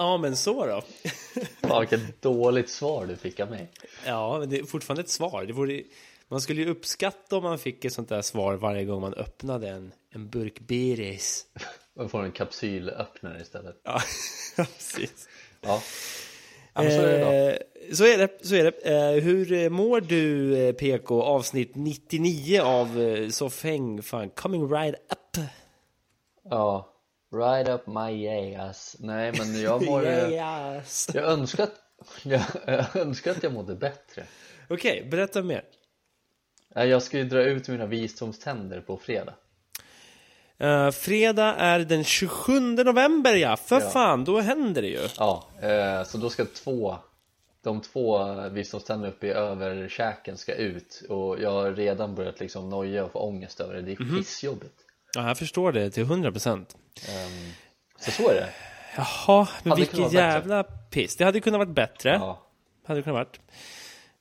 Ja, men så då. Fan, vilket dåligt svar du fick av mig. Ja, men det är fortfarande ett svar. Det vore, man skulle ju uppskatta om man fick ett sånt där svar varje gång man öppnade en, en burk Beres. Man får en kapsylöppnare istället. Ja, precis. Ja. ja men så är det då. Eh, så är det. Så är det. Eh, hur mår du eh, PK? Avsnitt 99 av eh, Soffhäng. Fan, coming right up. Ja. Right up my ass. Nej, men jag mår... Yes. Jag önskar att jag, jag önskar att jag mådde bättre. Okej, berätta mer. Nej, Jag ska ju dra ut mina visdomständer på fredag. Uh, fredag är den 27 november ja, för Ja. fan, då händer det ju. Ja, eh, så då ska två de två visdomständerna uppe i överkäken ska ut och jag har redan börjat liksom noja och få ångest över det. Det är Mhm. pissjobbigt. Ja, jag förstår det till 100 procent. Ehm, så så är det. Jaha, men Hade vilken vara bättre. jävla piss. Det hade kunnat varit bättre. Ja, Hade kunnat varit.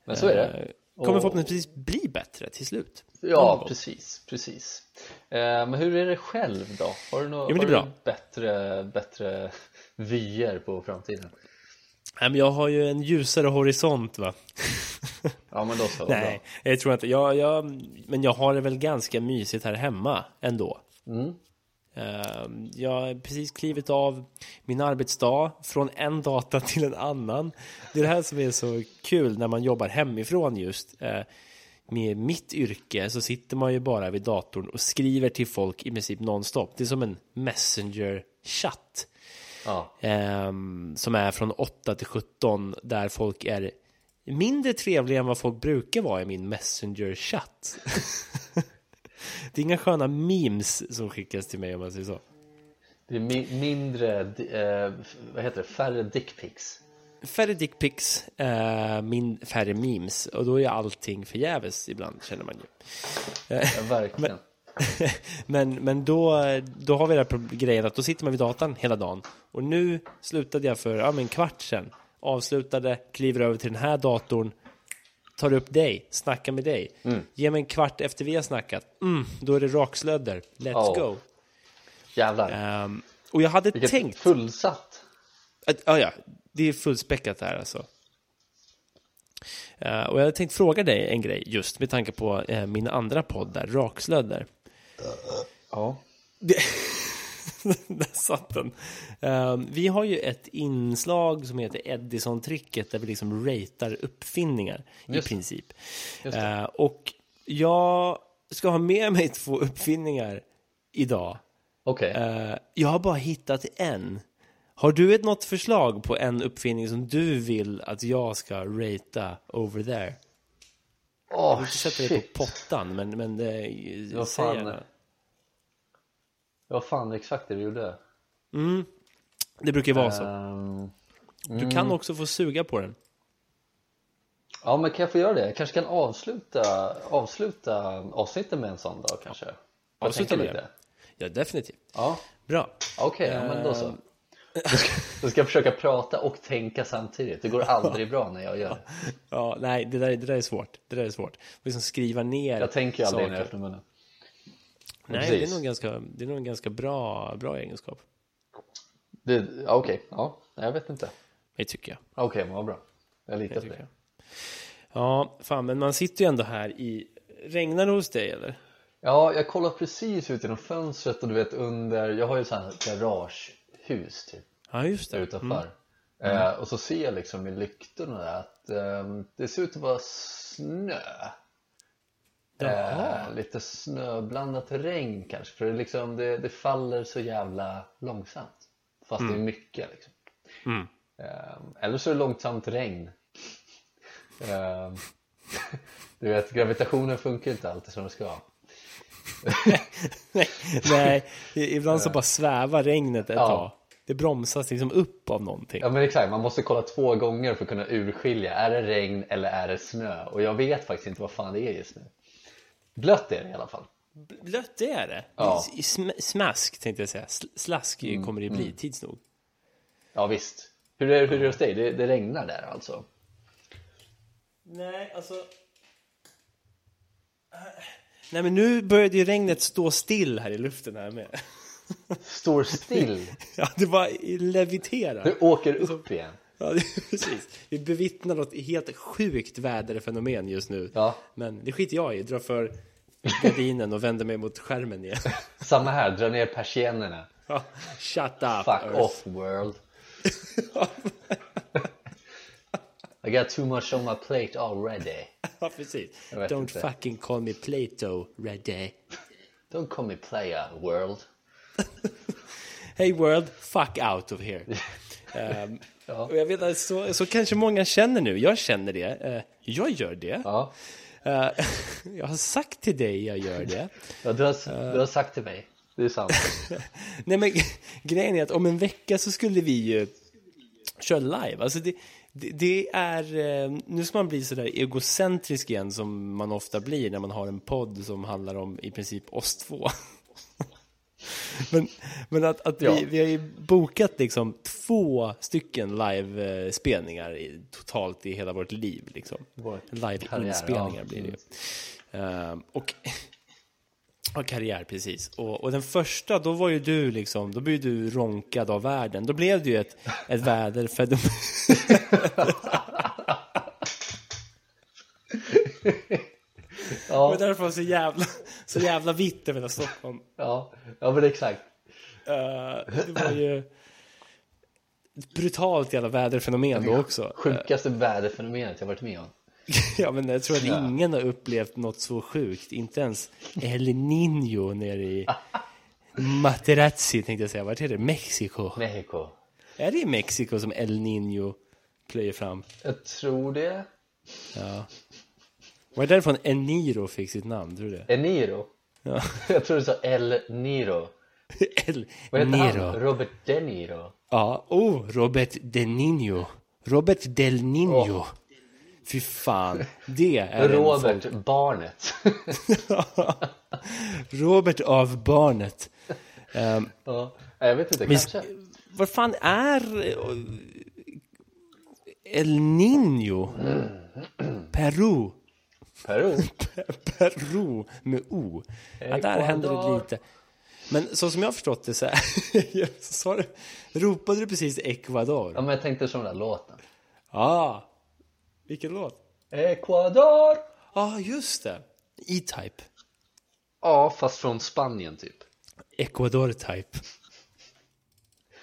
men så är det. Eh, Kommer Och- förhoppningsvis bli bättre till slut. Ja, precis, precis. Eh, men hur är det själv då? Har du, nå- Jo, men det är har bra. du bättre, bättre vyer på framtiden? Nej, men jag har ju en ljusare horisont va. Ja, men då så. Nej, jag tror inte. Jag, jag, men jag har det väl ganska mysigt här hemma ändå. Mm. Eh, Jag har precis klivit av min arbetsdag från en data till en annan. Det är det här som är så kul när man jobbar hemifrån just. Eh, Med mitt yrke så sitter man ju bara vid datorn och skriver till folk i princip nonstop. Det är som en messenger-chatt. Ja, Ehm, som är från 8 till 17 där folk är mindre trevliga än vad folk brukar vara i min messenger-chatt. det är inga sköna memes som skickas till mig om man säger så. det är mi- mindre, eh, vad heter det, färre dickpics. Färre dickpics, min, färre memes och då är allting förgäves ibland känner man ju. Ja, verkligen. Men, men då, då har vi den här grejen att då sitter man vid datorn hela dagen. Och nu slutade jag för ja, men en kvart sedan. Avslutade, kliver över till den här datorn. Tar upp dig, snackar med dig. Ge mig en kvart efter vi har snackat. Mm, då är det rakslödder. Let's Ja. go. Jävlar. Ehm, och jag hade Vilket tänkt... fullsatt. Att, ja, ja, det är fullspäckat där alltså. Eh, och jag hade tänkt fråga dig en grej just med tanke på eh, min andra podd där, Rakslödder. Ja. där satt den. Eh, vi har ju ett inslag som heter Edison-tricket där vi liksom ratear uppfinningar i Just det. princip. Eh, och jag ska ha med mig två uppfinningar idag. Okej. Eh, jag har bara hittat en. Har du ett något förslag på en uppfinning som du vill att jag ska ratea over there? Åh, Jag vill inte sätta dig shit. på pottan, men, men det, Vad säg fan, gärna. vad fan exakt det du gjorde? Det brukar ju vara så. Ehm, Du kan också få suga på den. ja, men kan jag få göra det? Jag kanske kan avsluta, avsluta avsnittet med en sån dag kanske? Jag Avsluta med lite. Ja, definitivt. Ja, Bra. okej, ja, men då så. Då ska, ska försöka prata och tänka samtidigt. Det går aldrig bra när jag gör det. Ja, nej, det där, det där är svårt. Det där är svårt. Och liksom skriva ner Jag tänker aldrig när jag saker. öppnar munnen. Nej, det är, nog ganska, det är nog en ganska bra, bra egenskap. Okej, ja, jag vet inte. Det tycker jag. Okej, men vad bra. Jag litar på det. jag. Ja, fan, men man sitter ju ändå här i... Regnar det hos dig eller? Ja, jag kollar precis ut genom fönstret och du vet under, jag har ju sån här garagehus typ Ja, just det. utanför. Eh, och så ser jag liksom i lyktorna att ehm, det ser ut att vara snö. Eh, lite snöblandat regn kanske, för det, liksom, det, det faller så jävla långsamt. Fast det är mycket liksom. Mm. Ehm, eller så är det långsamt regn. Ehm, du vet, gravitationen funkar inte alltid som det ska. Nej, nej, ibland så bara svävar regnet ett Ja. tag. Det bromsas liksom upp av någonting. Ja men exakt, man måste kolla två gånger för att kunna urskilja, är det regn eller är det snö? Och jag vet faktiskt inte vad fan det är just nu. Blött är det i alla fall. Blött det är det. Ja. Sm- Smask tänkte jag säga. Sl- Slask kommer det bli tids nog. Ja visst. Hur är, hur är det hos dig? Det, det regnar där alltså? Nej, alltså... Nej men nu började ju regnet stå still här i luften här med. Står still? Ja, det var levitera. Du åker upp igen? Ja, det- precis. Vi bevittnar något helt sjukt väderfenomen just nu. Ja. Men det skiter jag i. Drar för gardinen och vänder mig mot skärmen igen. Samma här, dra ner persiennerna. Ja, Shut up, Fuck Earth. off world. I got too much on my plate already. Ja, precis. Don't inte. fucking call me Plato, ready. Don't call me player world. Hey world, fuck out of here. Ehm, Ja. och jag vet att så, så kanske många känner nu. Jag känner det. Eh, jag gör det. Ja, Eh, jag har sagt till dig jag gör det. ja du, har, du har sagt till mig. Det är sant. Nej men grejen är att om en vecka så skulle vi ju köra live. Alltså det, det, det är, eh, nu ska man bli sådär egocentrisk igen som man ofta blir när man har en podd som handlar om i princip oss två. Men, men att, att Ja. vi, vi har ju bokat liksom två stycken live-spelningar i, totalt i hela vårt liv. Liksom. Live-inspelningar ja. blir det ju. Ehm, och Ja, karriär precis. Och, och den första, då var ju du liksom, då blev du ronkad av världen. Då blev det ju ett, ett väderfenomen. Ja, därför det var så jävla, så jävla vitt över hela Stockholm. ja, ja men exakt. Eh, det var ju ett brutalt jävla väderfenomen då också. Sjukaste väderfenomenet jag varit med om. Ja, men jag tror att Ja. ingen har upplevt något så sjukt. Inte ens El Niño nere i Materazzi tänkte jag säga. Vart är det? Mexiko. Mexiko. Är det i Mexiko som El Niño plöjer fram? Jag tror det. Ja. Var det därifrån El Niro fick sitt namn? Tror du det? Eniro. Ja. Jag tror du sa El Niro. El Vad heter han? Niro. Robert De Niro. Ja, oh, Robert De Nino. Robert Del Nino. Åh. Fy fan. Det är en Robert folk- Barnet. Robert av barnet. Um, ja, jag vet inte, vi kanske. sk- vad fan är eh, El Nino? Peru. Peru. Peru med O. Ja, där händer det lite. Men så som jag har förstått det så, här, så ropade du precis Ecuador? Ja, men jag tänkte som den där låten. Ah, vilken låt? Ecuador! Ja, ah, just det. E-Type. Ja, fast från Spanien typ. Ecuador-type.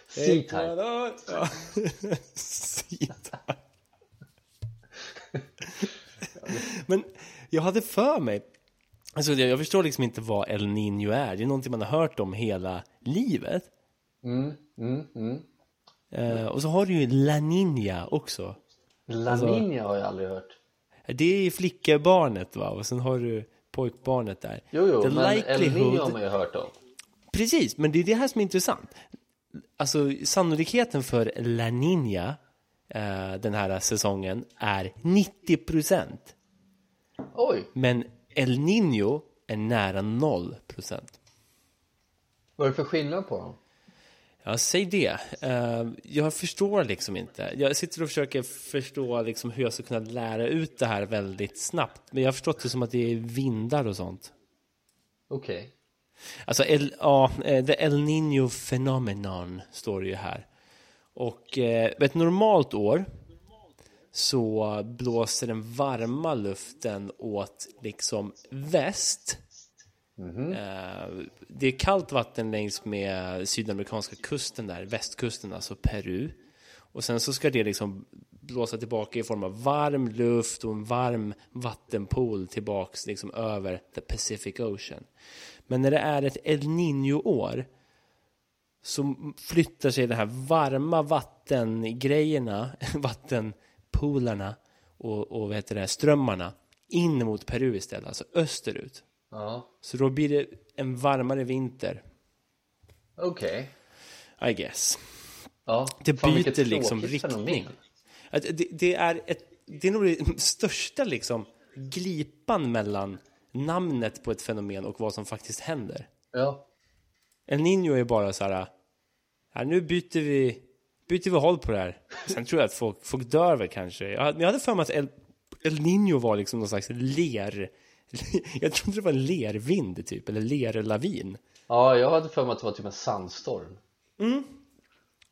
C-type. Ecuador. Ja. C-type. Men jag hade för mig, alltså jag förstår liksom inte vad El Niño är. Det är någonting man har hört om hela livet. Mm, mm, mm. Eh, och så har du ju La Niña också. La Alltså- Niña har jag aldrig hört. Det är flickebarnet va, och sen har du pojkbarnet där. Jo, jo, The men El likelihood- Niño har man ju hört om. Precis, men det är det här som är intressant. Alltså sannolikheten för La Niña eh, den här säsongen är 90 procent. Oj, Men El Niño är nära 0 procent. vad är det för skillnad på dem? Ja, säg det. Eh, jag förstår liksom inte. Jag sitter och försöker förstå liksom hur jag ska kunna lära ut det här väldigt snabbt. Men jag har förstått det som att det är vindar och sånt. Okej. Alltså, El, ja, eh, the El Niño phenomenon står det ju här. Och eh, ett normalt år så blåser den varma luften åt liksom väst. Eh, det är kallt vatten längs med sydamerikanska kusten där, västkusten, alltså Peru. Och sen så ska det liksom blåsa tillbaka i form av varm luft och en varm vattenpool tillbaks liksom över the Pacific Ocean. Men när det är ett El Niño-år så flyttar sig de här varma vattengrejerna, vattenpoolarna och, och vad heter det, strömmarna in mot Peru istället, alltså österut. Ja, Så då blir det en varmare vinter, okej. I guess. Ja, Det byter liksom riktning. det, det, är ett, det är nog det största liksom glipan mellan namnet på ett fenomen och vad som faktiskt händer. Ja, El Nino är bara så här, ja, nu byter vi, byter vi håll på det här. Sen tror jag att folk, folk dör väl kanske. Jag, hade- jag hade för mig att El, El Nino var liksom någon slags ler, jag trodde det var en lervind typ, eller lerlavin. ja jag hade för mig att det var typ en sandstorm.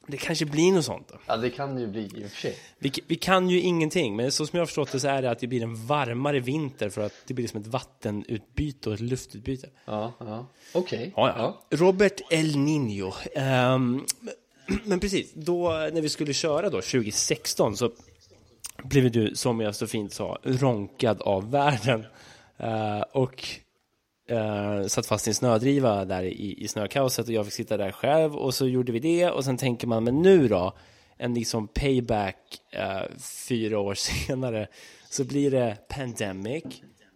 Det kanske blir något sånt då. Ja, det kan ju bli i och för sig. Vi, vi kan ju ingenting, men så som jag har förstått det så är det att det blir en varmare vinter för att det blir som ett vattenutbyte och ett luftutbyte. Ja, ja. Okej. Ja, ja. Robert El Nino. Ehm, men precis, då när vi skulle köra då 2016 så blev du, som jag så fint sa, ronkad av världen. Eh, och uh, satt fast i en snödriva där i, i snökaoset och jag fick sitta där själv och så gjorde vi det och sen tänker man, men nu då? En liksom payback eh, fyra år senare så blir det pandemic.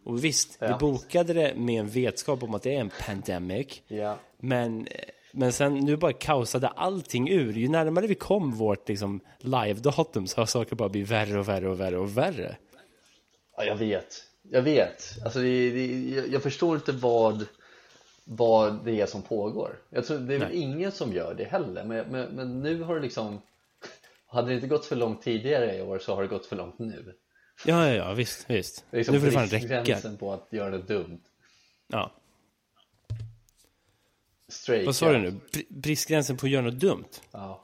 Och visst, vi Ja. bokade det med en vetskap om att det är en pandemic. Ja. Men, men sen nu bara kaosade allting ur. Ju närmare vi kom vårt liksom, live-datum så har saker bara blivit värre och värre och värre och värre. ja, jag vet. Jag vet. Alltså, det, det, jag, förstår inte vad, vad det är som pågår. Jag tror det är väl ingen som gör det heller. Men, men, men nu har det liksom... Hade det inte gått för långt tidigare i år så har det gått för långt nu. Ja, ja, ja, visst, visst. Det är liksom nu får det fan räcka. på att göra det dumt. Ja. Strejka. Vad sa du nu? Br- Bristgränsen på att göra något dumt? Ja.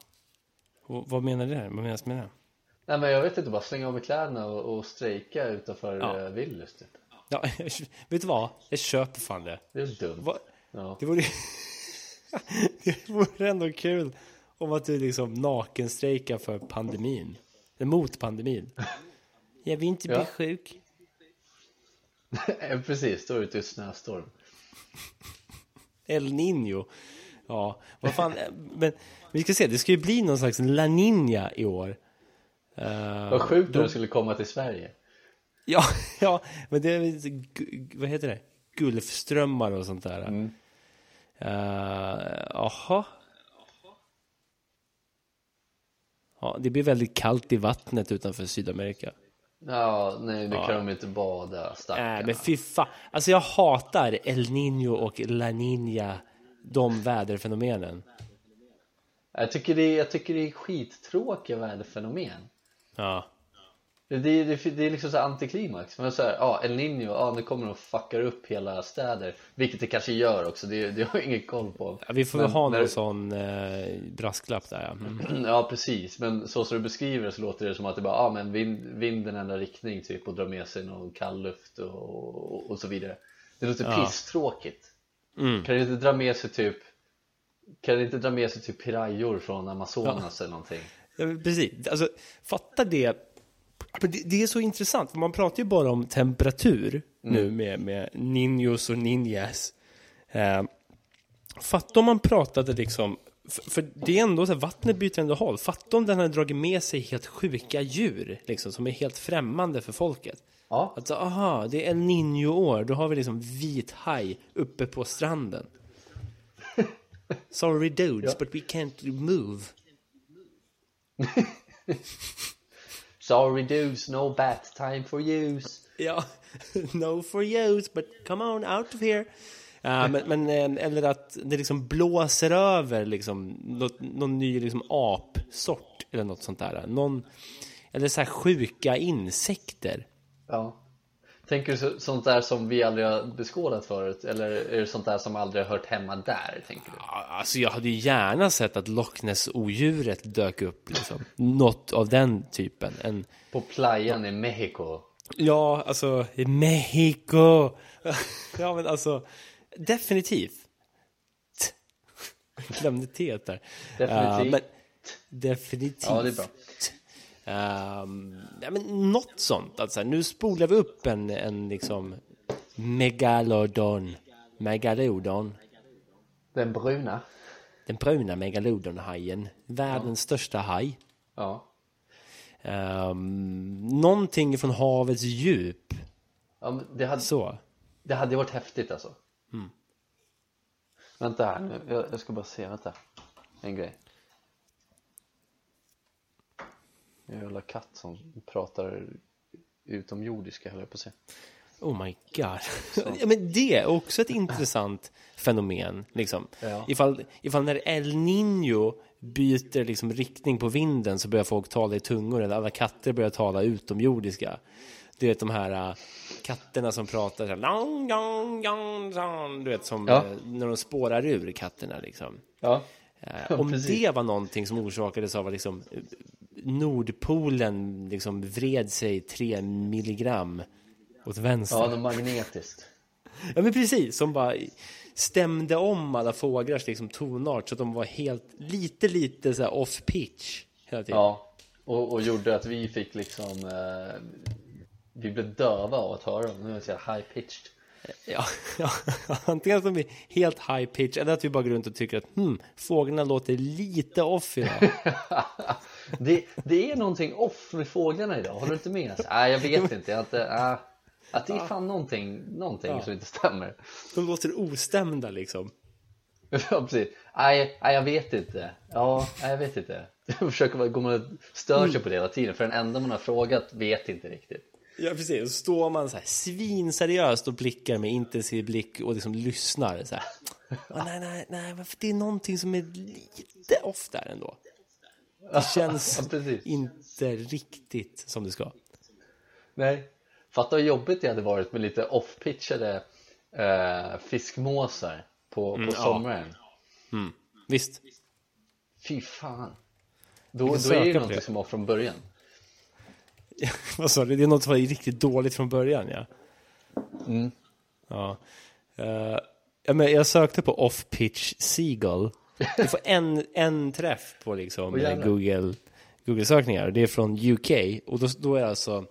Och, vad menar du? där? Vad menas med det? Nej men jag vet inte, bara slänga av mig kläderna och, och strejka utanför Ja. ja. Willys typ. Ja, vet du vad? Jag köper fan det. Det är dumt. Vad- Ja. Det vore, det vore ändå kul om att du liksom nakenstrejkar för pandemin. Mot pandemin. Jag vill inte bli Ja. sjuk. Eh, Precis, står ute i snöstorm. El Nino. Ja, vad fan. Men vi ska se, det ska ju bli någon slags La Nina i år. Eh, Vad sjukt då- när du skulle komma till Sverige. Ja, ja, men det är vad heter det? Gulfströmmar och sånt där. Mm. Eh, Jaha. ja, det blir väldigt kallt i vattnet utanför Sydamerika. Ja, nej nu kan de inte bada, Nej, stackarna. men fy fan. Alltså jag hatar El Nino och La Nina, de väderfenomenen. Jag tycker, det är, jag tycker det är skittråkiga väderfenomen. Ja. Det, det, det, det är liksom så här antiklimax. Men så här, ja, El Niño, ja nu kommer de och fuckar upp hela städer. Vilket det kanske gör också, det, det har jag ingen koll på. Ja, Vi får väl ha när- någon sån eh, brasklapp där. Ja. Mm. Ja precis, men så som du beskriver så låter det som att det bara, ja men vind, vinden ändrar riktning typ och drar med sig någon kall luft och, och, och så vidare Det låter Ja. pisstråkigt Mm. Kan det inte dra med sig typ Kan det inte dra med sig typ pirajor från Amazonas eller någonting? Ja, precis. Alltså, fatta det. Det. Det är så intressant, för man pratar ju bara om temperatur nu med, med ninjos och ninjas. Eh, fatta om man pratade liksom, för, för det är ändå så här, vattnet byter ändå håll. Fatta om den hade dragit med sig helt sjuka djur, liksom, som är helt främmande för folket. Ja, Alltså, aha, det är El Niño-år, då har vi liksom vit haj uppe på stranden. Sorry dudes, Ja. but we can't move. sorry dudes, no bat time for use Ja, no for use, but come on out of here. Ja, men, men, eh, eller att det liksom blåser över liksom, något, någon ny liksom apsort eller något sånt där. Någon, eller så här sjuka insekter. Ja Tänker du så, sånt där som vi aldrig har beskådat förut? Eller är det sånt där som aldrig har hört hemma där, tänker du? Alltså jag hade ju gärna sett att Loch Ness-odjuret dök upp liksom. Något av den typen. En, På playan i Mexiko ja, alltså Mexico. ja, men alltså definitivt. Glömde T där. Definitivt. Ja, men, definitivt. Ja, det är bra Ehm, ja, men något sånt. Alltså, nu spolar vi upp en, en liksom megalodon. Megalodon. Den bruna Den bruna megalodonhajen. Världens största haj. Ja Um, någonting från havets djup. Ja, det hade, Så. det hade varit häftigt alltså Vänta här nu, jag, jag ska bara se, vänta En grej En jävla katt som pratar utomjordiska höll jag på att säga. Oh my god. ja, men det är också ett intressant fenomen. Liksom. Ja. Ifall, ifall när El Niño byter liksom riktning på vinden så börjar folk tala i tungor eller alla katter börjar tala utomjordiska. Du vet de här uh, katterna som pratar så här, long, long, long, long, du vet som Ja. uh, när de spårar ur katterna liksom. Ja, Eh, om precis. det var någonting som orsakades av liksom, Nordpolen liksom vred sig tre milligram åt vänster. ja något magnetiskt. Ja men precis, som bara stämde om alla fåglars liksom tonart så att de var helt, lite lite så off pitch hela tiden. Ja, och, och gjorde att vi fick liksom eh, Vi blev döva av att höra dem, nu är det så high pitched Ja, ja, antingen att de blir helt high pitch eller att vi bara går runt och tycker att hmm, fåglarna låter lite off idag. det, det är någonting off med fåglarna idag, håller du inte med? Nej jag vet inte, jag inte, äh, att det är fan någonting, någonting som inte stämmer. De låter ostämda liksom. Ja precis, nej, jag vet inte. Ja, jag vet inte. Jag försöker bara, går man och stör sig på det hela tiden för den enda man har frågat vet inte riktigt. Ja, precis. Och står man så här svinseriöst och blickar med intensiv blick och liksom lyssnar så här. "Ah, nej, nej, nej, det är någonting som är lite off där ändå. Det känns Ja, inte riktigt som det ska. Nej, fatta vad jobbigt det hade varit med lite off-pitchade eh, fiskmåsar på, på ja. sommaren Visst, Fy fan Då, då är det ju någonting det. som var från början vad sa du? Det är något som var riktigt dåligt från början, ja. Mm. Ja. Men jag sökte på off-pitch seagull. Du får en, en träff på liksom jävlar. Google, Google-sökningar. Det är från UK. Och då, då är alltså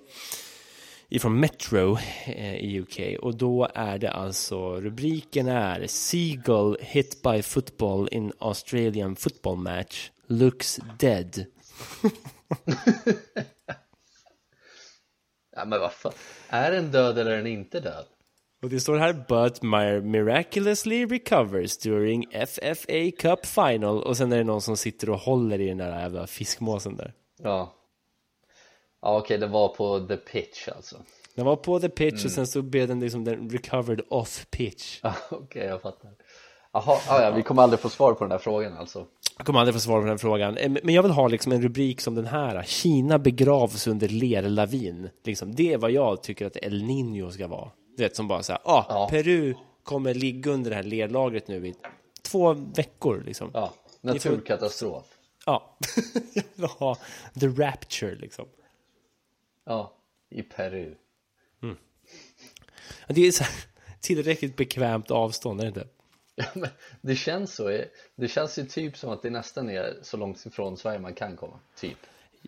ifrån Metro eh, i UK. Och då är det alltså, rubriken är Seagull hit by football in Australian football match looks dead. Ja men vad fan Är den död eller är den inte död? Och det står här But miraculously recovers during FFA Cup final och sen är det någon som sitter och håller i den där jävla fiskmåsen där. Ja Ja okej, det var på the pitch alltså Den var på the pitch och sen så blev den liksom den recovered off pitch. Ja okej, jag fattar Jaha, ja, ja, vi kommer aldrig få svar på den där frågan alltså Jag kommer aldrig få svar på den frågan. Eh, Men jag vill ha liksom en rubrik som den här. Kina begravs under lerlavin. Liksom, det är vad jag tycker att El Niño ska vara. Du vet som bara så här, ah, Ja. Peru kommer ligga under det här lerlagret nu i två veckor liksom. Ja, naturkatastrof Ja, jag vill ha the rapture liksom. Ja, i Peru Ja, Det är så här, tillräckligt bekvämt avstånd, är det inte? Ja, men det känns så, det känns ju typ som att det nästan är så långt ifrån Sverige man kan komma, typ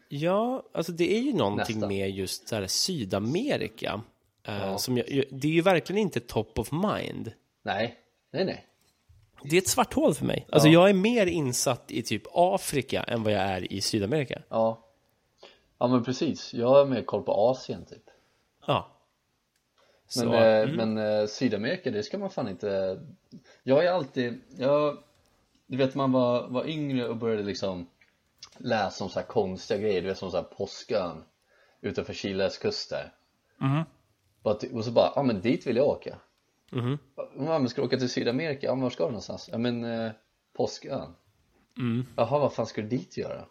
Ja, alltså det är ju någonting Nästan. med just så här Sydamerika. Eh, Ja. som jag, det är ju verkligen inte top of mind. Nej, nej nej Det är ett svart hål för mig. Alltså Ja. jag är mer insatt i typ Afrika än vad jag är i Sydamerika. Ja Ja men precis, jag har mer koll på Asien typ Ja. Men, Så, eh, mm. men eh, Sydamerika, det ska man fan inte Jag är alltid, jag Du vet man var, var yngre och började liksom Läsa om så här konstiga grejer, du vet som så här påskön Utanför Chiles kust där. Bara ty- Och så bara, ja men dit vill jag åka Mhm. Ja men ska du åka till Sydamerika? Ja men var ska du någonstans? Ja men eh, Påskön Mm. Jaha vad fan ska du dit göra?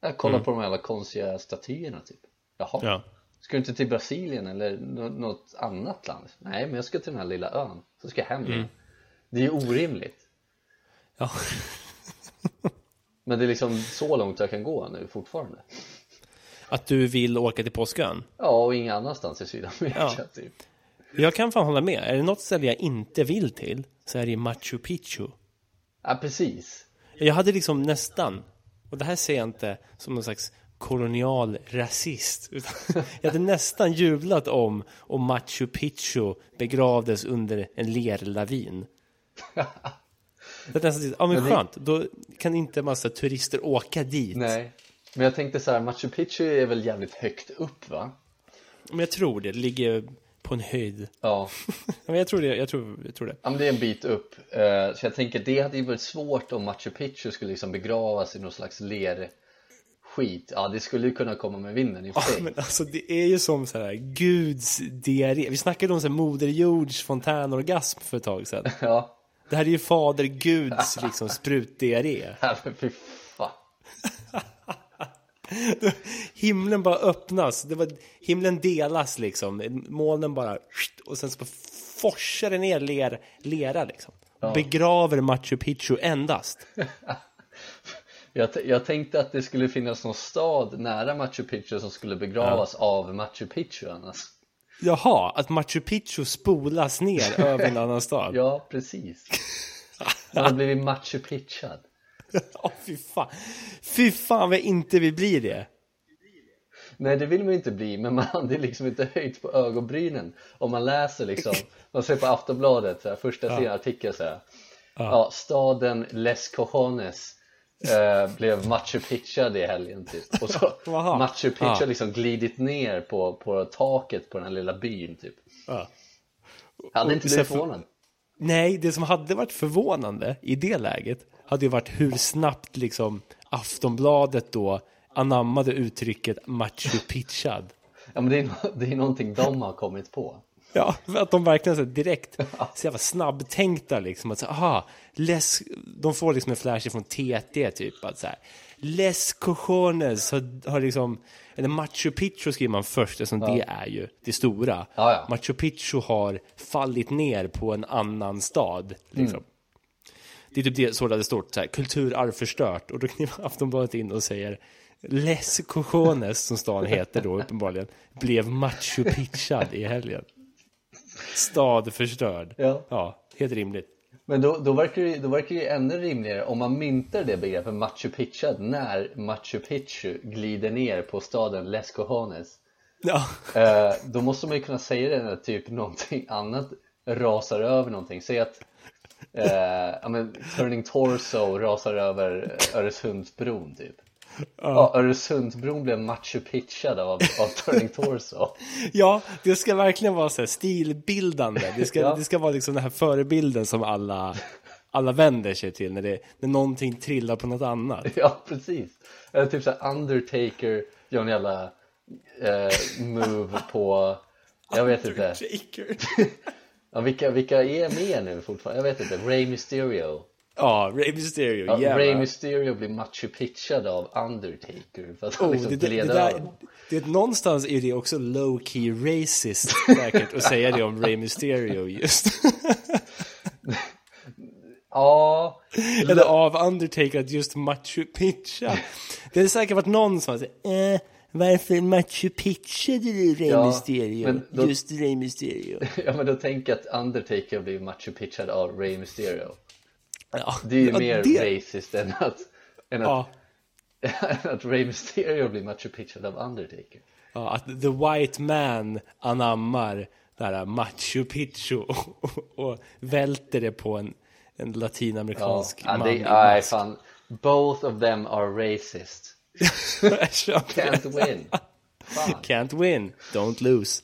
Jag kollar på de här alla konstiga statyerna typ Jaha Ja. Ska du inte till Brasilien eller nå- något annat land? Nej men jag ska till den här lilla ön Så ska jag hem igen Det är ju orimligt ja. Men det är liksom så långt jag kan gå nu fortfarande Att du vill åka till Påskön? Ja och inga annanstans i Sydamerika Ja. typ Jag kan fan hålla med. Är det något ställe jag inte vill till så är det Machu Picchu. Ja precis Jag hade liksom nästan, och det här säger jag inte som någon slags kolonial rasist, jag hade nästan jublat om om Machu Picchu begravdes under en lerlavin. Det är nästan, ja men Men det- skönt, då kan inte massa turister åka dit. Nej Men jag tänkte så här, Machu Picchu är väl jävligt högt upp va? Men jag tror det, det ligger på en höjd. Ja Ja, Men jag tror det, jag tror, jag tror det. Ja men det är en bit upp Eh, Så jag tänker det hade ju varit svårt om Machu Picchu skulle liksom begravas i någon slags ler skit, ja det skulle ju kunna komma med vinden i och sig. Men alltså det är ju som så här Guds diarré. Vi snackade om så här Moder Jords fontänorgasm för ett tag sedan. Ja, Det här är ju Fader Guds liksom sprutdiarré. ja men fy fan. Himlen bara öppnas. Det var, himlen delas liksom. Molnen bara och sen så bara forsar det ner ler, lera liksom. Begraver Machu Picchu endast. Jag, jag tänkte att det skulle finnas någon stad nära Machu Picchu som skulle begravas av Machu Picchu annars. Jaha, att Machu Picchu spolas ner över en annan stad. Ja, precis. Den har blivit Machu Picchad. Åh, fy fan. Fy fan vad inte vill bli det. Nej, det vill man ju inte bli, men man hade liksom inte höjt på ögonbrynen om man läser liksom, man ser på Aftonbladet, så här, första sidan artikel så här. Ja. staden Les Cojones eh, blev Machu Picchad i helgen typ. Och så. Machu Picchu Ja. liksom glidit ner på, på taket på den här lilla byn typ. Ja. Jag hade inte blivit för- förvånad. Nej, det som hade varit förvånande i det läget hade ju varit hur snabbt liksom Aftonbladet då anammade uttrycket Machu Picchad. Ja men det är, det är någonting de har kommit på. Ja, för att de verkligen så direkt så jävla snabbtänkta liksom. Att så, aha, les, de får liksom en flash från TT typ. Att så här, Les Cojones har, har liksom, eller Machu Picchu skriver man först eftersom det är ju det stora. Ja, ja. Machu Picchu har fallit ner på en annan stad. Liksom. Mm. Det är typ det, så det hade stått, så här, kulturarv förstört. Och då kliver Aftonbladet in och säger Les Cojones, som stan heter då uppenbarligen, blev Machu Picchad i helgen. Stad förstörd. Ja. ja helt rimligt. Men då, då, verkar det, då verkar det ju ännu rimligare om man myntar det begreppet Machu Picchad när Machu Picchu glider ner på staden Les Cojones. Ja, Eh, då måste man ju kunna säga det när typ någonting annat rasar över någonting. Säg att eh, ja, men, Turning Torso rasar över Öresundsbron typ. Ja, Öresundsbron blev Machu Picchad av, av Turning Torso. ja det ska verkligen vara så här stilbildande. Det ska, Ja. det ska vara liksom den här förebilden som alla, alla vänder sig till när, det, när någonting trillar på något annat. Ja, precis. Eller typ såhär Undertaker gör en jävla eh, move på, jag vet inte. Shaker. Ja, vilka, vilka är med nu fortfarande? Jag vet inte. Ray Mysterio. Ja, Rey Mysterio, Ja, jävlar. Ray Mysterio blir Machu Picchad av Undertaker för att han Oh, liksom det, det, det där, det, någonstans är det också low key racist säkert att säga det om Rey Mysterio just. Ja, Eller av Undertaker att just Machu Picchu. Det har säkert varit någon som har sagt eh, varför Machu Picchu du Rey Ja, Mysterio? då- Just Rey Mysterio. ja men då tänker jag att Undertaker blir Machu Picchad av Ray Mysterio. Ja, Det är ju ja, mer det- racist än att, än att, Ja, att Ray Mysterio blir Machu Picchad av Undertaker. ja, att the white man anammar det här Machu Picchu och, och, välter det på en, en Ja, latinamerikansk ja, man det, i mask. fan. Both of them are racist. Can't win. Fan. Can't win, don't lose.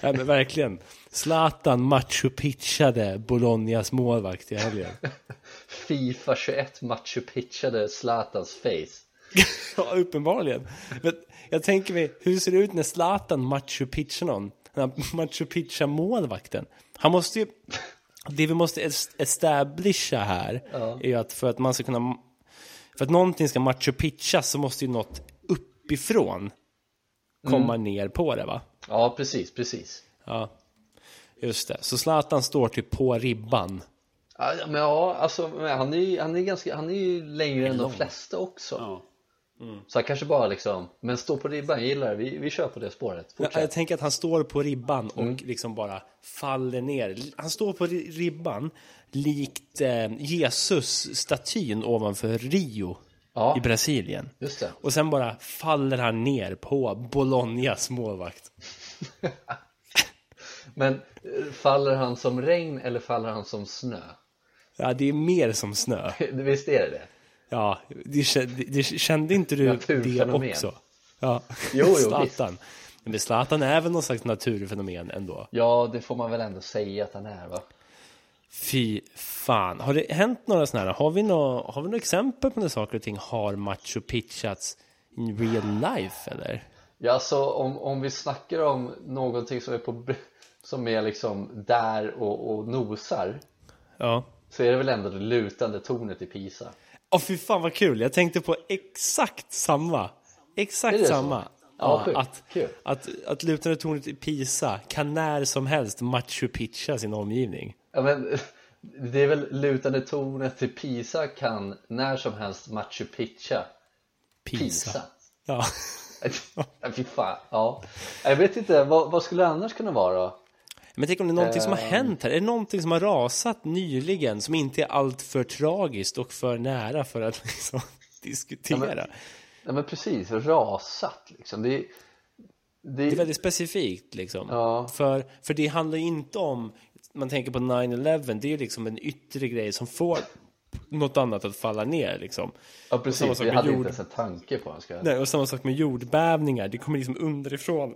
ja, men verkligen. Zlatan Machu Picchade Bolognas målvakt i helgen. Fifa 21 Machu Picchade Zlatans face. ja, uppenbarligen. Men jag tänker mig, hur ser det ut när Zlatan Machu Picchar någon? Den här Machu Piccha målvakten. Han måste ju... Det vi måste est- establisha här är ju att för att man ska kunna... För att någonting ska Machu Picchas så måste ju något uppifrån komma ner på det va? Ja, precis, precis. Ja, just det. Så Zlatan står typ på ribban. Ja, men ja, alltså han är ju, han är ganska, han är ju längre än de flesta också. Så han kanske bara liksom, men stå på ribban, jag gillar det, vi, vi kör på det spåret. Jag, Fortsätt. jag tänker att han står på ribban och liksom bara faller ner. Han står på ri- ribban likt eh, Jesus-statyn ovanför Rio Ja. i Brasilien. Just det. Och sen bara faller han ner på Bolognas målvakt. Men eh, faller han som regn eller faller han som snö? Ja, det är mer som snö. Visst är det det? Ja, det, kä- det, kände inte du det också? Ja, Jo, jo, Zlatan. Men Zlatan är väl någon slags naturfenomen ändå? Ja, det får man väl ändå säga att han är va? Fy fan. Har det hänt några sådana här? Har vi några, har vi några exempel på när saker och ting har macho pitchats in real life eller? Ja, så om, om vi snackar om någonting som är på som är liksom där och, och nosar Ja. så är det väl ändå det lutande tornet i Pisa. Åh fy fan vad kul, jag tänkte på exakt samma. Exakt så? samma. Ja, sjukt. att, Kul. att, att lutande tornet i Pisa kan när som helst machu piccha sin omgivning. Ja, men det är väl lutande tornet i Pisa kan när som helst Machu Picchu Pisa. Pisa. Ja. Ja, fy fan, ja. Jag vet inte, vad, vad skulle det annars kunna vara då? Men tänk om det är någonting som har Ehm. hänt här. Är det någonting som har rasat nyligen som inte är allt för tragiskt och för nära för att liksom diskutera? Ja men precis, rasat liksom. Det, det, Det är väldigt specifikt liksom. Ja. För, för det handlar inte om, man tänker på 9-11, det är ju liksom en yttre grej som får något annat att falla ner liksom. ja samma precis, sak vi med hade jord. inte ens en tanke på. Ska. Nej, och samma sak med jordbävningar, det kommer liksom underifrån.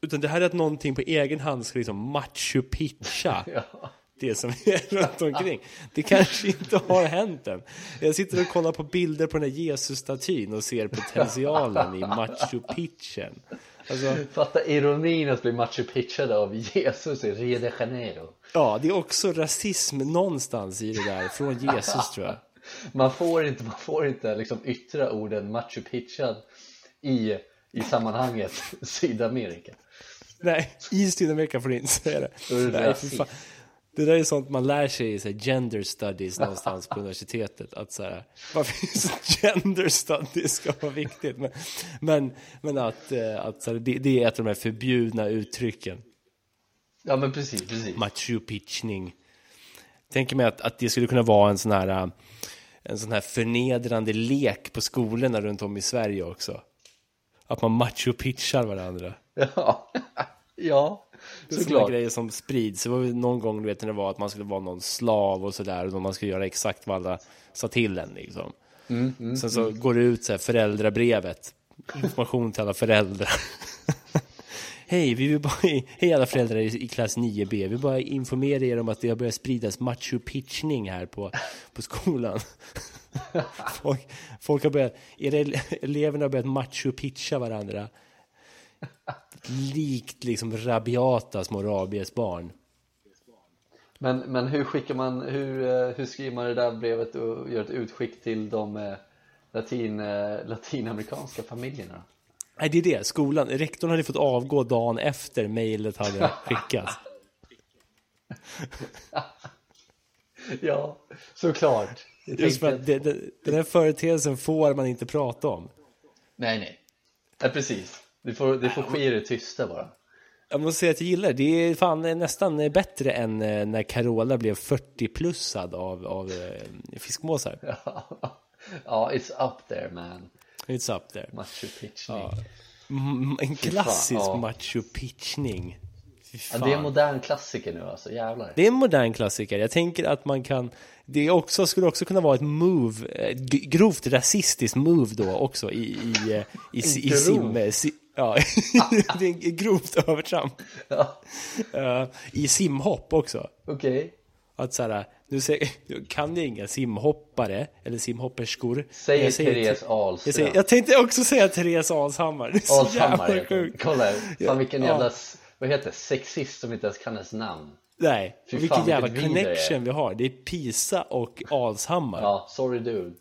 Utan det här är att någonting på egen hand ska liksom machu piccha Ja. det som är runt omkring. Det kanske inte har hänt än. Jag sitter och kollar på bilder på den här Jesus-statyn och ser potentialen i machu picchen. Alltså, Fatta ironin att bli Machu Picchu av Jesus i Rio de Janeiro. ja, det är också rasism någonstans i det där, från Jesus tror jag. Man får inte, man får inte liksom yttra orden Machu Picchu i, i sammanhanget Sydamerika. Nej, i Sydamerika får du inte säga det. Då är det Nej. Det där är sånt man lär sig i så här, gender studies någonstans på universitetet. Att så här, varför gender studies ska vara viktigt. Men, men, men att, eh, att så här, det, det är ett av de här förbjudna uttrycken. Ja men precis, precis. Machu Picchning. Tänker mig att, att det skulle kunna vara en sån här eh, en sån här förnedrande lek på skolorna runt om i Sverige också. Att man machu pitchar varandra. Ja, ja Det är sådana grejer som sprids. Det var någon gång du vet när det var att man skulle vara någon slav och sådär. Och man skulle göra exakt vad alla sa till en liksom. Mm, Sen så går det ut så här föräldrabrevet. Information till alla föräldrar. Hej, vi vill bara, hej alla föräldrar i, klass 9B. Vi vill bara informera er om att det har börjat spridas machu pitchning här på, på skolan. Folk, folk har börjat, era ele- eleverna har börjat machu pitcha varandra. Likt liksom rabiata små rabiesbarn. Men, men hur skickar man, hur, eh, hur skriver man det där brevet och gör ett utskick till de eh, latin, eh, latinamerikanska familjerna? Nej, det är det. Skolan, rektorn hade fått avgå dagen efter mejlet hade skickats. Ja, såklart. Just för att det, det, den här företeelsen får man inte prata om. Nej, nej. Ja, precis. Det får, det får ske i det tysta bara. Jag måste säga att jag gillar det. Det är fan nästan bättre än eh, när Carola blev 40-plussad av, av eh, fiskmåsar. Ja, it's up there man. It's up there. Machu Picchu. Mm, En klassisk ja. macho pitchning. Ja, fan. det är en modern klassiker nu alltså, jävlar. Det är en modern klassiker. Jag tänker att man kan... Det också, skulle också kunna vara ett move, ett g- grovt rasistiskt move då också i, i, eh, i, i, i Grov? sim... eh, si, ja, det är grovt övertramp. Ja, Eh, I simhopp också. okej. Att så här, nu jag kan jag inga simhoppare eller simhopperskor. Säger Jag säger Therese Ahlström. Jag, säger, jag tänkte också säga Therese Alshammar. Det är så Alshammar jävla sjukt. Kolla, fan vilken Ja. jävla, vad heter det, sexist som inte ens kan ens namn. Nej, Fy vilken fan, jävla connection vi har. Det är Pisa och Alshammar. Ja, sorry dude.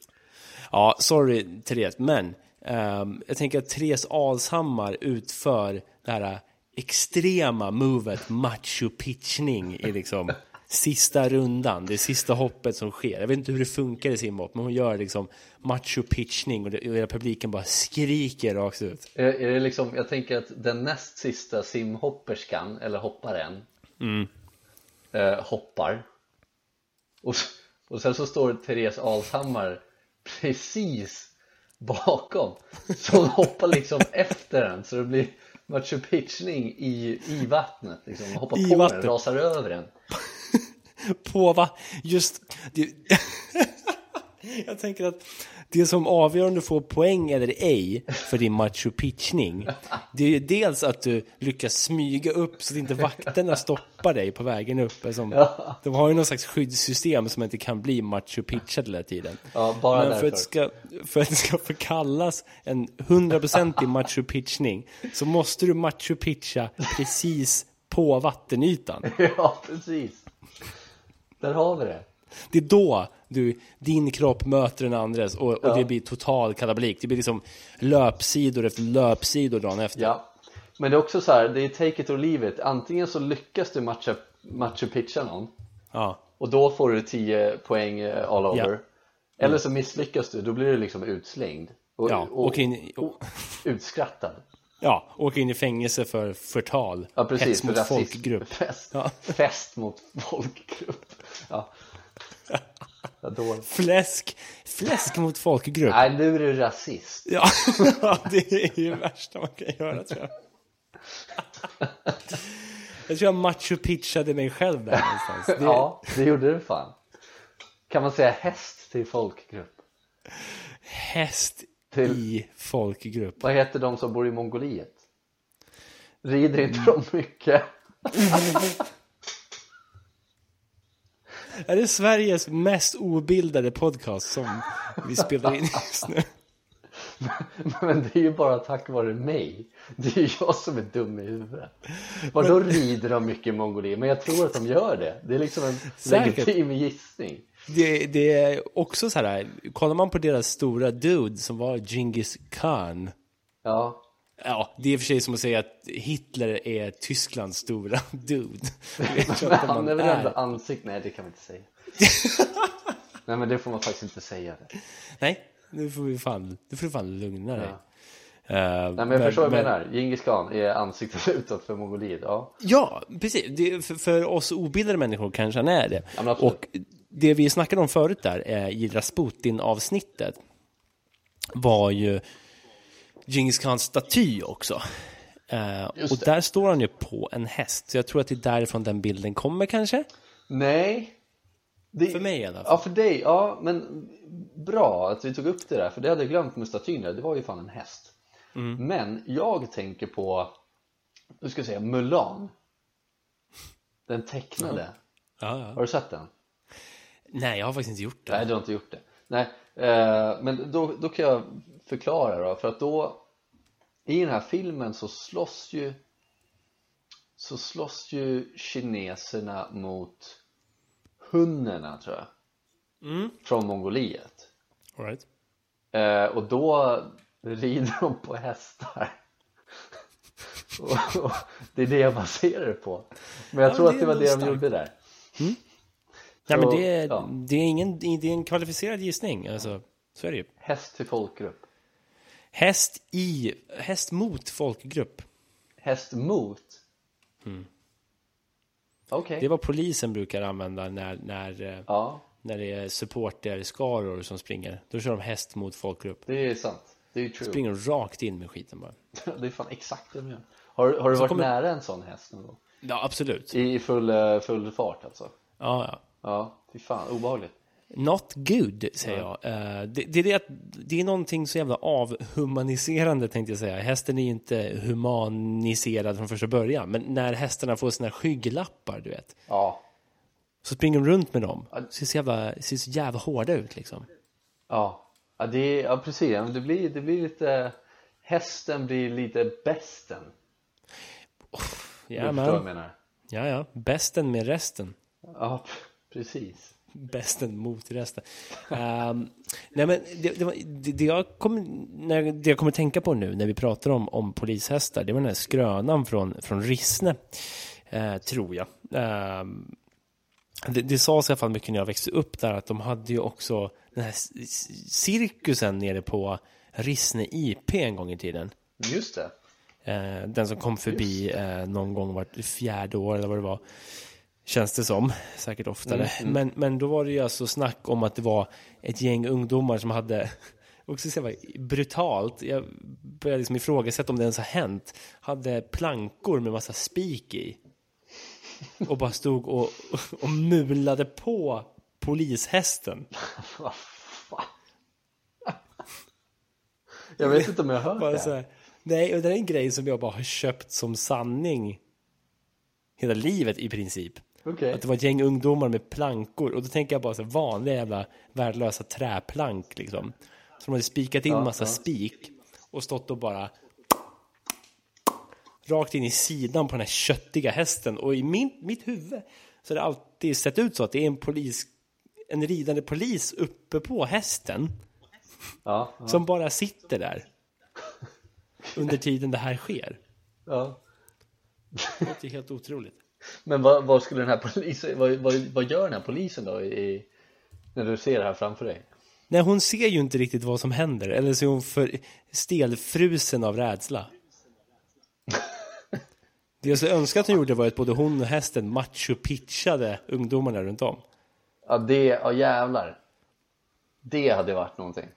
Ja, sorry Therese, men ehm, jag tänker att Therese Alshammar utför det här extrema movet macho pitchning i liksom sista rundan, det är sista hoppet som sker. Jag vet inte hur det funkar i simhopp, men hon gör liksom macho pitchning och, det, och hela publiken bara skriker rakt ut. Är, är det liksom, jag tänker att den näst sista simhopperskan, eller hopparen, eh, hoppar. Och, och sen så står Therese Alshammar precis bakom. Så hon hoppar liksom efter den, så det blir Machu Pitchning i, i vattnet. Liksom. Hoppar I på vattnet. den, rasar över den. på va? Just... Det, jag tänker att det som avgör om du får poäng eller ej för din macho pitchning, det är ju dels att du lyckas smyga upp så att inte vakterna stoppar dig på vägen upp. Alltså. De har ju någon slags skyddssystem som inte kan bli macho pitchad hela tiden. Ja, bara Men för att, ska, för att det ska få kallas en 100% i macho pitchning så måste du macho pitcha precis på vattenytan. Ja, precis. Där har vi det. Det är då du, din kropp möter den andres och, och Ja. det blir total kalabalik. Det blir liksom löpsidor efter löpsidor dagen efter. Ja. Men det är också så här, det är take it or leave it. Antingen så lyckas du matcha, matcha pitcha någon Ja. och då får du 10 poäng eh, all over. Ja. Eller så misslyckas du, då blir du liksom utslängd. Och, Ja, och, in, och utskrattad. ja, åker in i fängelse för förtal. Ja precis, hets mot rasism. folkgrupp. Fest, Ja. fest mot folkgrupp. Ja. Ja, då... Fläsk, fläsk mot folkgrupp. Nej, nu är du rasist. Ja, det är ju det värsta man kan göra tror jag. Jag tror jag macho pitchade mig själv där någonstans. Det, Ja, det gjorde du fan. Kan man säga häst till folkgrupp? Häst Till- i folkgrupp. Vad heter de som bor i Mongoliet? Rider inte de mycket? Är det Sveriges mest obildade podcast som vi spelar in just nu? Men det är ju bara tack vare mig. Det är ju jag som är dum i huvudet. Vadå rider de mycket i Mongoliet? Men jag tror att de gör det. Det är liksom en Säkert. legitim gissning. Det, det är också så här, kollar man på deras stora dude som var Genghis Khan. Ja, Ja, det är i och för sig som att säga att Hitler är Tysklands stora dude. Men han är väl ändå ansikt? Nej, det kan man inte säga. Nej, men det får man faktiskt inte säga. Det. Nej, nu får vi fan, nu får du fan lugna dig. Eh, Nej, men jag förstår vad jag menar. Genghis khan är ansiktet utåt för Mongoliet. Ja, Ja, precis. Det, för, för oss obildade människor kanske han är det. Ja, men och det vi snackade om förut där eh, i Rasputin-avsnittet var ju Genghis Khans staty också. Eh, och där står han ju på en häst. Så jag tror att det är därifrån den bilden kommer kanske. Nej. Det... För mig i alla fall. Ja, för dig. Ja, men bra att vi tog upp det där. För det hade jag glömt med statyn där. Det var ju fan en häst. Mm. Men jag tänker på, nu ska jag säga Mulan. Den tecknade. Ja, ja. Har du sett den? Nej, jag har faktiskt inte gjort det. Nej, du har inte gjort det. Nej, eh, men då, då kan jag förklara då. För att då, i den här filmen så slåss ju så slåss ju kineserna mot hunnerna tror jag. Från Mongoliet. All right. Eh, och då rider de på hästar. och, och det är det jag baserar det på. Men jag Ja, tror det att det var det de starkt. gjorde där. Nej, men Så, det, är, ja. det, är ingen, det är en kvalificerad gissning. Alltså, så är det ju. Häst till folkgrupp. Häst i, häst mot folkgrupp. Häst mot? Okej. Det är vad polisen brukar använda när, när, eh, Ja, när det är supporterskaror som springer. Då kör de häst mot folkgrupp. det är sant. Det är true. Springer de rakt in med skiten bara. Det är fan exakt det de gör. Har, har du varit kommer- nära en sån häst någon gång? Ja, absolut. I full, eh, full fart alltså? Ja, ja. Ja, fy fan, obehagligt. Not good, säger jag. Eh, det, det, är det, att, det är någonting så jävla avhumaniserande, tänkte jag säga. Hästen är ju inte humaniserad från första början. Men när hästarna får sina skygglappar, du vet. Ja, Så springer de runt med dem. Ser så jävla, ser så jävla hårda ut liksom. ja. Ja, det ja precis. Det blir, det blir lite... Hästen blir lite besten. Ja, du förstår vad jag men, menar? ja, ja. Bästen med resten. Ja, precis. Bästen mot resten. Ehm, nej, men det, det, var, det, det, jag kommer, när, det jag kommer tänka på nu när vi pratar om, om polishästar, det var den här skrönan från, från Rissne, eh, tror jag. Ehm, det, det sades i alla fall mycket när jag växte upp där att de hade ju också den här cirkusen nere på Rissne IP en gång i tiden. Just det. Eh, den som kom förbi eh, någon gång vart fjärde år eller vad det var. Känns det som, säkert oftare. Men, men då var det ju alltså snack om att det var ett gäng ungdomar som hade, också så jävla brutalt, jag började liksom ifrågasätta om det ens har hänt, hade plankor med massa spik i. Och bara stod och, och mulade på polishästen. Jag vet inte om jag har hört det. här. här, nej, och det är en grej som jag bara har köpt som sanning hela livet i princip. Okej. Att det var ett gäng ungdomar med plankor och då tänker jag bara så vanliga jävla värdelösa träplank liksom. Så de hade spikat in Ja, massa ja. spik och stått och bara rakt in i sidan på den här köttiga hästen och i min, mitt huvud så har det alltid sett ut så att det är en polis en ridande polis uppe på hästen Ja, ja, som bara sitter där under tiden det här sker. ja. Det låter helt otroligt. Men vad, vad skulle den här polisen, vad, vad, vad gör den här polisen då i, när du ser det här framför dig? Nej, hon ser ju inte riktigt vad som händer, eller så är hon för stelfrusen av rädsla. Det jag så önskar att hon gjorde var att både hon och hästen macho-pitchade ungdomarna runt om. Ja, det, ja jävlar. Det hade varit någonting.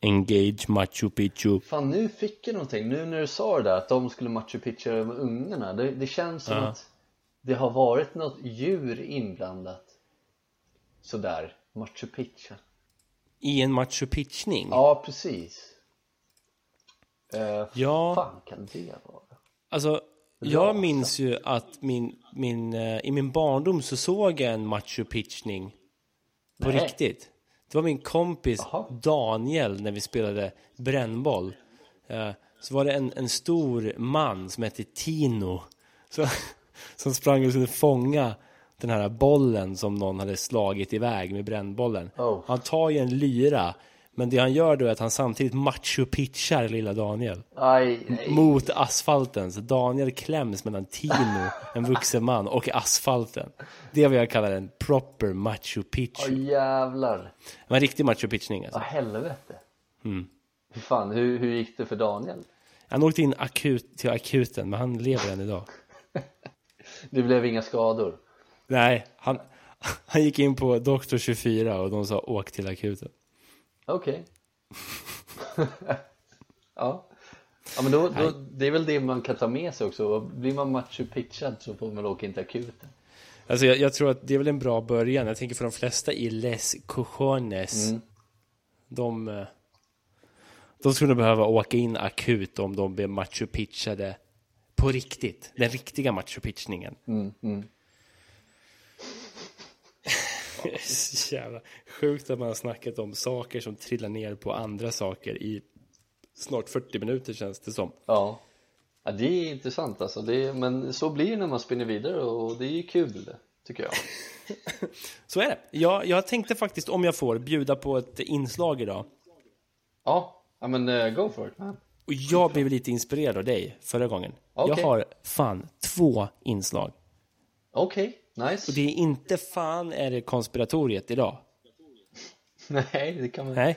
Engage Machu Picchu. Fan, nu fick jag någonting. Nu när du sa det där, att de skulle Machu Picchu med ungarna. Det, det känns som Ja. att det har varit något djur inblandat. Sådär, Machu Picchu. I en Machu Pitchning. Ja, precis. Uh, Ja. fan kan det vara? Alltså, jag minns ju att min, min, eh, i min barndom så såg jag en Machu Pitchning på Nej. riktigt. Det var min kompis Jaha. Daniel när vi spelade brännboll. Eh, Så var det en, en stor man som hette Tino så, som sprang och skulle fånga den här bollen som någon hade slagit iväg med brännbollen. Oh. Han tar ju en lyra, men det han gör då är att han samtidigt macho-pitchar lilla Daniel Aj, mot asfalten. Så Daniel kläms mellan Tino, en vuxen man, och asfalten. Det är vad jag kallar en proper macho pitch. Åh jävlar. En riktig macho pitchning Ja, alltså. helvete. Mm. Hur fan, hur, hur gick det för Daniel? Han åkte in akut till akuten, men han lever än idag. Det blev inga skador. Nej, han, han gick in på Doktor 24 och de sa åk till akuten. Okej. ja. Ja men då, då, det är väl det man kan ta med sig också. Blir man macho pitchad så får man åka in till akuten. Alltså jag, jag tror att det är väl en bra början. Jag tänker för de flesta i Les Cojones. De, eh, de skulle behöva åka in akut om de blir macho pitchade på riktigt. Den riktiga macho pitchningen. Mm, mm. Så jävla sjukt att man har snackat om saker som trillar ner på andra saker i snart 40 minuter känns det som. Ja. ja, det är intressant alltså. Det är, men så blir det när man spinner vidare och det är kul tycker jag. Så är det. Jag, jag tänkte faktiskt om jag får bjuda på ett inslag idag. Ja, ja men uh, go for it man. Och jag blev lite inspirerad av dig förra gången. Okej. Jag har fan två inslag. Okej, nice. Och det är inte fan är det konspiratoriet idag. Nej, det kan man... Nej.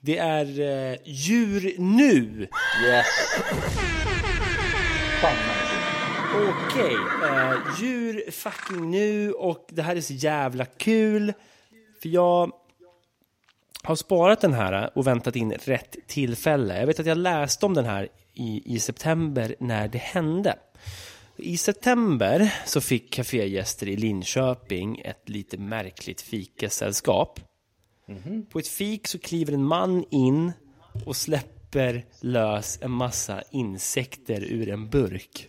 Det är eh, djur nu. Yes! Fan nice. Okej, eh, djur fucking nu och det här är så jävla kul. För jag har sparat den här och väntat in rätt tillfälle. Jag vet att jag läste om den här i, i september när det hände. I september så fick kafégäster i Linköping ett lite märkligt fikasällskap. På ett fik så kliver en man in och släpper lös en massa insekter ur en burk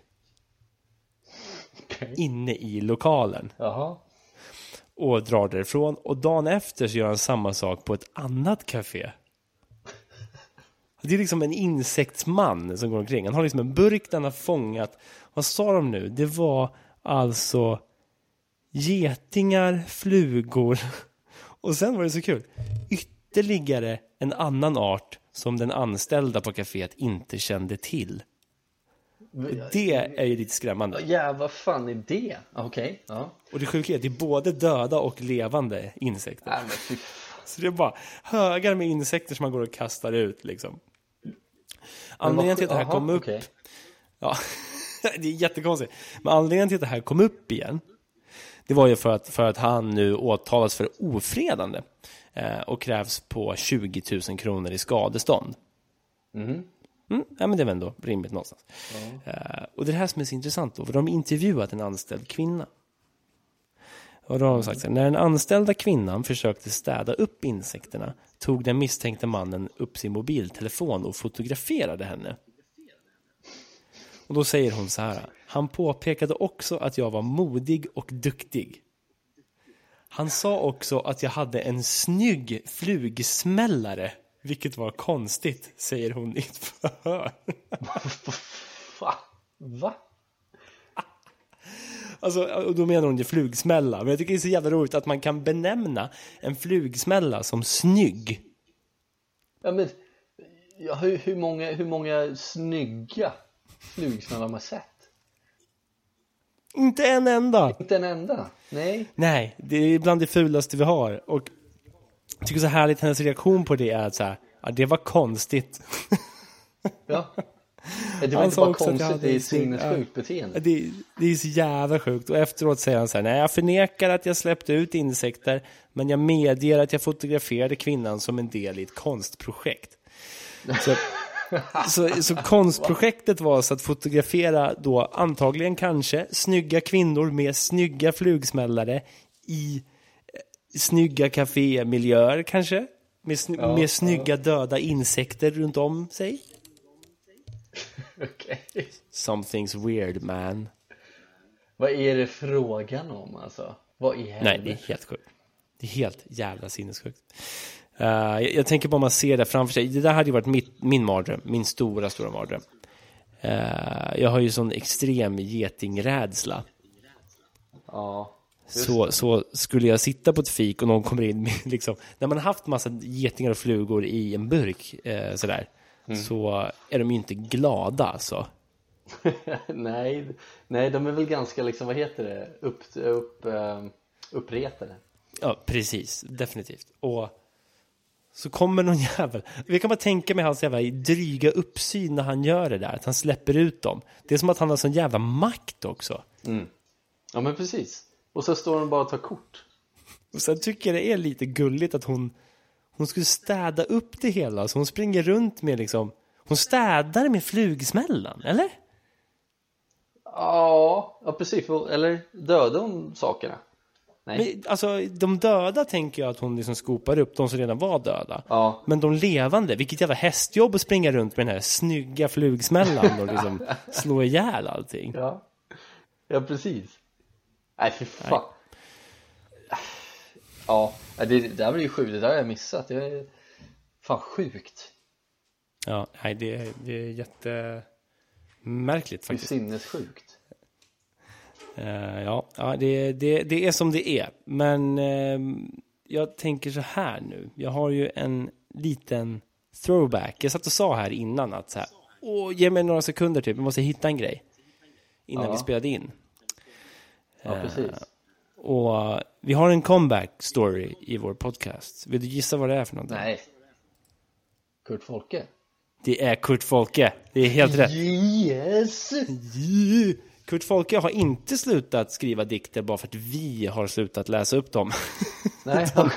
Okej. inne i lokalen Jaha och drar därifrån. Och dagen efter så gör han samma sak på ett annat café. Det är liksom en insektsman som går omkring. Han har liksom en burk där han har fångat, vad sa de nu? Det var alltså getingar, flugor och sen var det så kul. Ytterligare en annan art som den anställda på kaféet inte kände till. Det är ju lite skrämmande. Ja, vad fan är det? Okej, ja. Och det sjuka är att det är både döda och levande insekter. Nej men. Så det är bara högar med insekter som man går och kastar ut liksom. Anledningen till att det här kom upp, okej. ja, det är jättekonstigt. Men anledningen till att det här kom upp igen, det var ju för att, för att han nu åtalas för ofredande eh, och krävs på 20 000 kronor i skadestånd. Mhm. Mm, ja, men det väl ändå rimligt någonstans. Eh, och det är det här som är så intressant då, för de har intervjuat en anställd kvinna. Och då har hon sagt så här, när den anställda kvinnan försökte städa upp insekterna tog den misstänkte mannen upp sin mobiltelefon och fotograferade henne. Och då säger hon så här, han påpekade också att jag var modig och duktig. Han sa också att jag hade en snygg flugsmällare, vilket var konstigt, säger hon i ett förhör. Va? Alltså, och då menar hon ju flugsmälla. Men jag tycker det är så jävla roligt att man kan benämna en flugsmälla som snygg. Ja, men, ja, hur, hur, många, hur många snygga flugsmällar har man sett? Inte en enda! Inte en enda? Nej. Nej, det är bland det fulaste vi har. Och jag tycker så härligt hennes reaktion på det är att så här, ja, det var konstigt. Ja. Det var Han inte bara konstigt, hade det är sinnessjukt beteende. Det, det är så jävla sjukt. Och efteråt säger han så här, nej jag förnekar att jag släppte ut insekter, men jag medger att jag fotograferade kvinnan som en del i ett konstprojekt. Så, så, så konstprojektet var så att fotografera då antagligen kanske snygga kvinnor med snygga flugsmällare i snygga kafémiljöer kanske. Med, sny- Ja, med snygga döda insekter runt om sig. Okej. Something's weird man. Vad är det frågan om alltså? Vad i Nej, det är helt sjukt. Det är helt jävla sinnessjukt. Uh, jag, jag tänker på om man ser det framför sig. Det där hade ju varit mitt, min mardröm. Min stora, stora mardröm. Uh, jag har ju sån extrem getingrädsla. Ja. Så, så skulle jag sitta på ett fik och någon kommer in med liksom, när man har haft massa getingar och flugor i en burk eh, sådär, så är de ju inte glada alltså. nej, nej, de är väl ganska liksom, vad heter det, upp, upp, eh, uppretade. Ja, precis. Definitivt. Och så kommer någon jävel. Vi kan bara tänka mig hans jävla dryga uppsyn när han gör det där. Att han släpper ut dem. Det är som att han har sån jävla makt också. Ja men precis. Och så står de bara och tar kort. Och sen tycker jag det är lite gulligt att hon hon skulle städa upp det hela. Så hon springer runt med liksom hon städar med flugsmällan, eller? Ja, ja precis. Eller dödade hon sakerna? Nej. Men, alltså, de döda tänker jag att hon liksom skopar upp, de som redan var döda. Ja. Men de levande, vilket jävla hästjobb att springa runt med den här snygga flugsmällan och liksom slå ihjäl allting. Ja, ja precis. Nej fy fan. Ja, det, det där var ju sjukt. Det där har jag missat. Det är fan sjukt. Ja, nej, det, är- det är jättemärkligt Det är faktiskt. sinnessjukt. Eh, ja, ja det, det, det är som det är. Men ehm, jag tänker så här nu. Jag har ju en liten throwback. Jag satt och sa här innan att så här, Åh, ge mig några sekunder typ, jag måste hitta en grej. Innan Ja. vi spelade in. Ja, precis. Och eh, vi har en comeback story i vår podcast. Vill du gissa vad det är för någonting? Nej. Kurt Folke. Det är Kurt Folke. Det är helt rätt. Yes! Yeah. Kurt Folke har inte slutat skriva dikter bara för att vi har slutat läsa upp dem. Nej, fan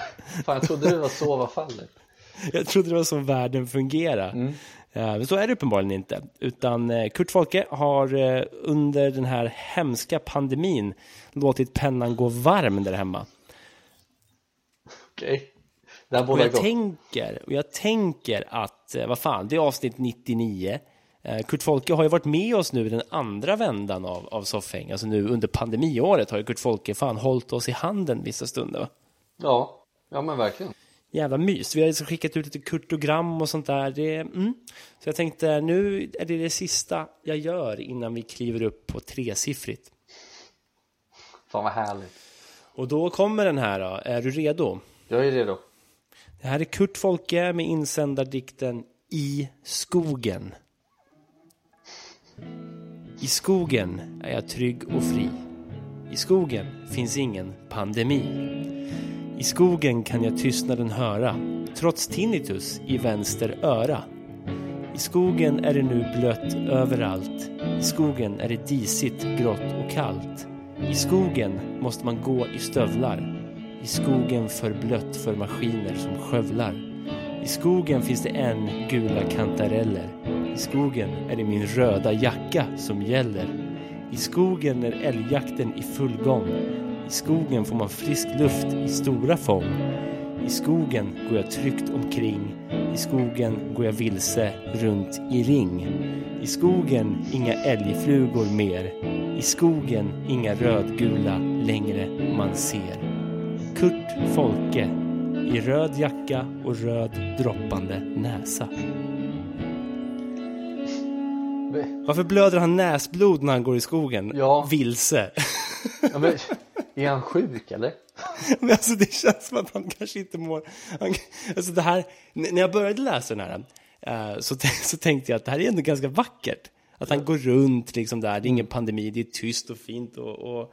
jag trodde det var så var fallet. Jag trodde det var så världen fungerar. Eh, Men så är det uppenbarligen inte. Utan eh, Kurt Folke har eh, under den här hemska pandemin låtit pennan gå varm där hemma. Okej. Det här Och jag tänker, och jag tänker att, eh, vad fan, det är avsnitt 99. Eh, Kurt Folke har ju varit med oss nu i den andra vändan av, av Soffhäng. Alltså nu under pandemiåret har ju Kurt Folke fan hållit oss i handen vissa stunder. Va? Ja, ja men verkligen. Jävla mys. Vi har liksom skickat ut lite kurtogram och sånt där. Det, mm. Så jag tänkte, nu är det det sista jag gör innan vi kliver upp på tresiffrigt. Fan vad härligt. Och då kommer den här då. Är du redo? Jag är redo. Det här är Kurt Folke med insändardikten I skogen. I skogen är jag trygg och fri. I skogen finns ingen pandemi. I skogen kan jag tystnaden höra, trots tinnitus i vänster öra. I skogen är det nu blött överallt. I skogen är det disigt, grått och kallt. I skogen måste man gå i stövlar. I skogen för blött för maskiner som skövlar. I skogen finns det en gula kantareller. I skogen är det min röda jacka som gäller. I skogen är älgjakten i full gång. I skogen får man frisk luft i stora fång. I skogen går jag tryggt omkring. I skogen går jag vilse runt i ring. I skogen inga älgflugor mer. I skogen inga rödgula längre man ser. Kurt Folke i röd jacka och röd droppande näsa. Varför blöder han näsblod när han går i skogen? Ja. Vilse. Ja, men, är han sjuk eller? Men alltså det känns som att han kanske inte mår... Han, alltså det här, när jag började läsa den här eh, så, så tänkte jag att det här är ändå ganska vackert. Att han går runt liksom där, det är ingen pandemi, det är tyst och fint och, och,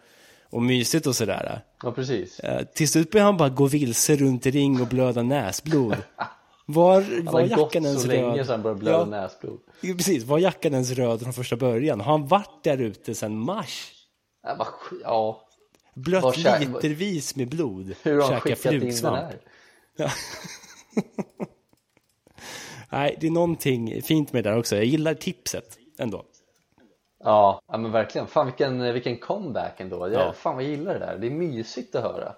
och mysigt och sådär. Ja, precis. Eh, till slut börjar han bara gå vilse runt i ring och blöda näsblod. Var, Han var har gått jackan ens så länge sedan han började blöda Ja. näsblod. Precis, var jackan ens röd från första början? Har han varit där ute sedan mars? Ja, sk- ja. Blött Var kä- litervis med blod. hur har han skickat in den flugsvamp. här? Nej, det är någonting fint med det där också. Jag gillar tipset ändå. Ja, men verkligen. Fan vilken, vilken comeback ändå. Jag, Ja. Fan vad jag gillar det där. Det är mysigt att höra.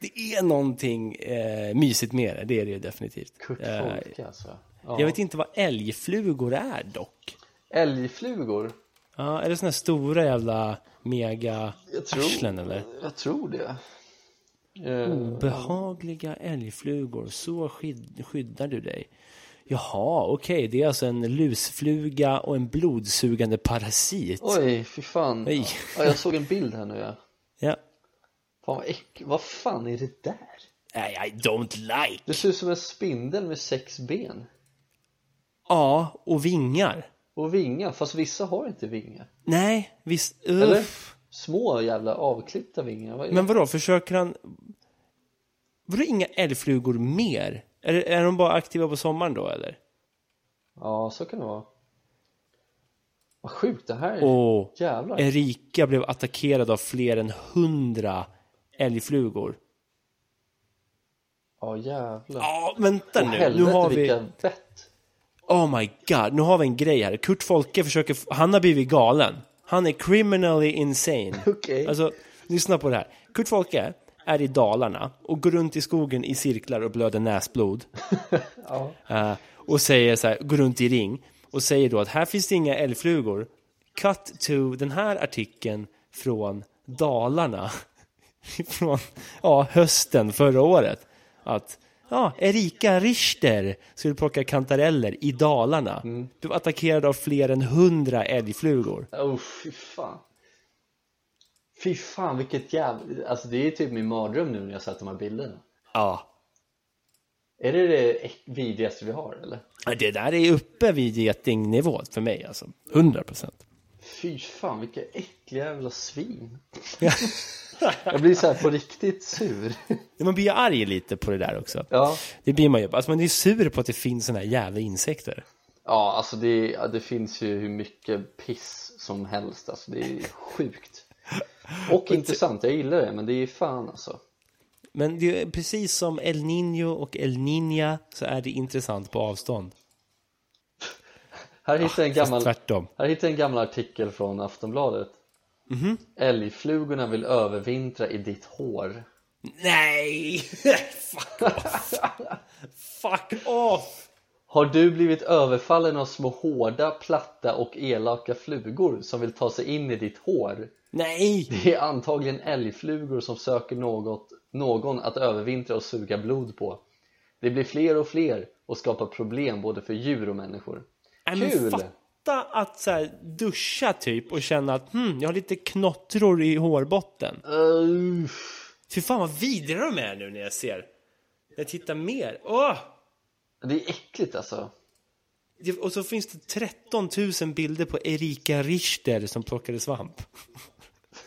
Det är någonting eh, mysigt med det, det är det ju definitivt. Kurt Eh, Folke alltså. Ja. jag vet inte vad älgflugor är dock. Älgflugor? Ja, är det såna här stora jävla mega arslen eller? Jag tror det. Eh, Behagliga älgflugor, så skyd skyddar du dig. Jaha, okej, det är alltså en lusfluga och en blodsugande parasit. oj, fy fan. Oj. Ja, jag såg en bild här nu ja. Ja. Fan vad äck... Vad fan är det där? Nej, I don't like. Det ser ut som en spindel med sex ben. Ja, och vingar. Och vingar, fast vissa har inte vingar. Nej, visst. Eller? Uff. Små jävla avklippta vingar. Vad? Men vadå, försöker han... Vadå inga älgflugor mer? Är, är de bara aktiva på sommaren då eller? Ja, så kan det vara. Vad sjukt, det här är... Och Jävlar. Erika blev attackerad av fler än hundra älgflugor. Ja, jävlar. Ja, vänta Åh, nu. helvete Nu har vi... vilka bett. Oh my god, nu har vi en grej här. Kurt Folke försöker... Han har blivit galen. Han är criminally insane. Okej. Alltså, lyssna på det här. Kurt Folke är i Dalarna och går runt i skogen i cirklar och blöder näsblod. Ja. Eh, och säger så här, går runt i ring och säger då att här finns det inga älgflugor. Cut to den här artikeln från Dalarna. från ja, hösten förra året. Att ja, Erika Richter skulle plocka kantareller i Dalarna. Blev attackerad av fler än hundra älgflugor. Oh, fy fan. Fy fan vilket jävla... Alltså det är typ min mardröm nu när jag sett de här bilderna. Ja, Är det det vidrigaste vi har eller? det där är uppe vid getingnivå för mig alltså. 100 procent. Fy fan vilka äckliga jävla svin. Jag blir så här på riktigt sur. Man blir arg lite på det där också. Ja. Det blir man ju. Alltså man är sur på att det finns såna här jävla insekter. Ja, alltså det, det finns ju hur mycket piss som helst. Alltså det är sjukt. Och intressant, jag gillar det, men det är fan alltså. Men det är precis som El Niño och El Niña så är det intressant på avstånd. Här hittar jag en gammal, tvärtom. här hittar jag en gammal artikel från Aftonbladet. Älgflugorna vill övervintra i ditt hår. Nej! Fuck off! Fuck off! Har du blivit överfallen av små hårda, platta och elaka flugor som vill ta sig in i ditt hår? Nej! Det är antagligen älgflugor som söker något, någon att övervintra och suga blod på. Det blir fler och fler och skapar problem både för djur och människor. Nej, men Kul! fatta att så här, duscha typ och känna att hmm, jag har lite knottror i hårbotten. Uh, Fy fan vad vidriga de är nu när jag ser. När jag tittar mer. Åh! det är äckligt alltså. Och så finns det 13 000 bilder på Erika Richter som plockade svamp.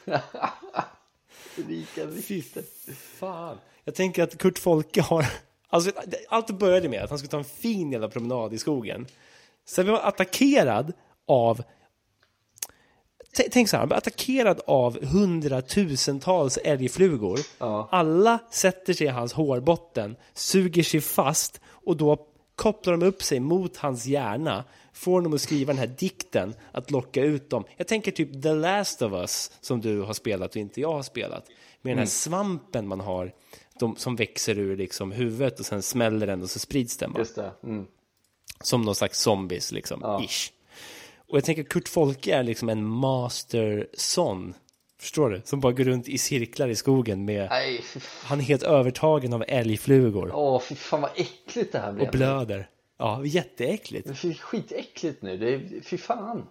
Rika Fy fan. Jag tänker att Kurt Folke har... Alltså, allt började med att han skulle ta en fin jävla promenad i skogen. Sen blev han attackerad av... Tänk så här, han blev attackerad av hundratusentals älgflugor. Ja. Alla sätter sig i hans hårbotten, suger sig fast och då kopplar de upp sig mot hans hjärna får dem att skriva den här dikten, att locka ut dem. Jag tänker typ The Last of Us, som du har spelat och inte jag har spelat. Med den här svampen man har, de, som växer ur liksom huvudet och sen smäller den och så sprids den. bara. Just det. Mm. Som någon slags zombies, liksom. Ja. Ish. Och jag tänker Kurt Folke är liksom en master son. Förstår du? Som bara går runt i cirklar i skogen med... Nej. Han är helt övertagen av älgflugor. Åh, fy fan vad äckligt det här blev. Och blöder. Ja, jätteäckligt. Det är skitäckligt nu. Det är, fy fan.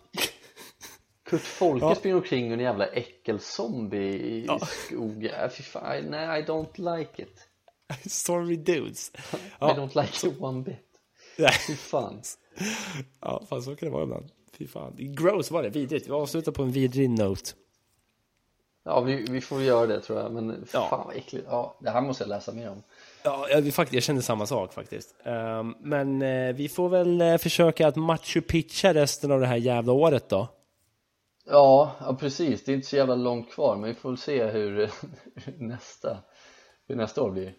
Kurt Folke Ja. springer omkring och en jävla äckelzombie i Ja. skogen. Fy fan, nej I don't like it. Sorry dudes. I Ja, don't like it one bit. Nej. Fy fan. ja fan så kan det vara ibland. Fy fan. Gross var det, vidrigt. Vi avslutar på en vidrig note. Ja, vi, vi får göra det tror jag. Men Ja. fan vad äckligt. Ja, det här måste jag läsa mer om. Ja, jag, faktiskt, jag kände samma sak faktiskt. Ehm, men eh, vi får väl eh, försöka att Machu Picchu resten av det här jävla året då. Ja, ja, precis. Det är inte så jävla långt kvar. Men vi får väl se hur nästa, hur nästa år blir.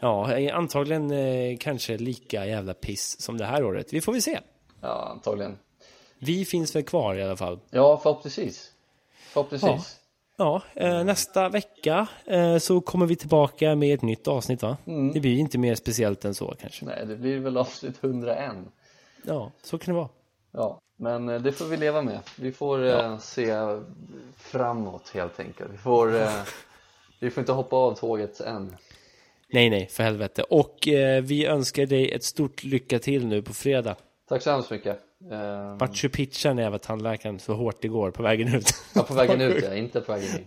Ja, eh, antagligen eh, kanske lika jävla piss som det här året. Vi får väl se. Ja, antagligen. Vi finns väl kvar i alla fall. Ja, förhoppningsvis. Förhoppningsvis. Ja, eh, nästa vecka eh, så kommer vi tillbaka med ett nytt avsnitt va? Det blir inte mer speciellt än så kanske. Nej, det blir väl avsnitt 101. Ja, så kan det vara. Ja, men det får vi leva med. Vi får eh, se framåt helt enkelt. Vi får, vi får inte hoppa av tåget än. Nej, nej, för helvete. Och eh, vi önskar dig ett stort lycka till nu på fredag. Tack så hemskt mycket. Eh, Machu Picchu när jag var tandläkaren så hårt det går på vägen ut. ja, på vägen ut ja, inte på vägen in.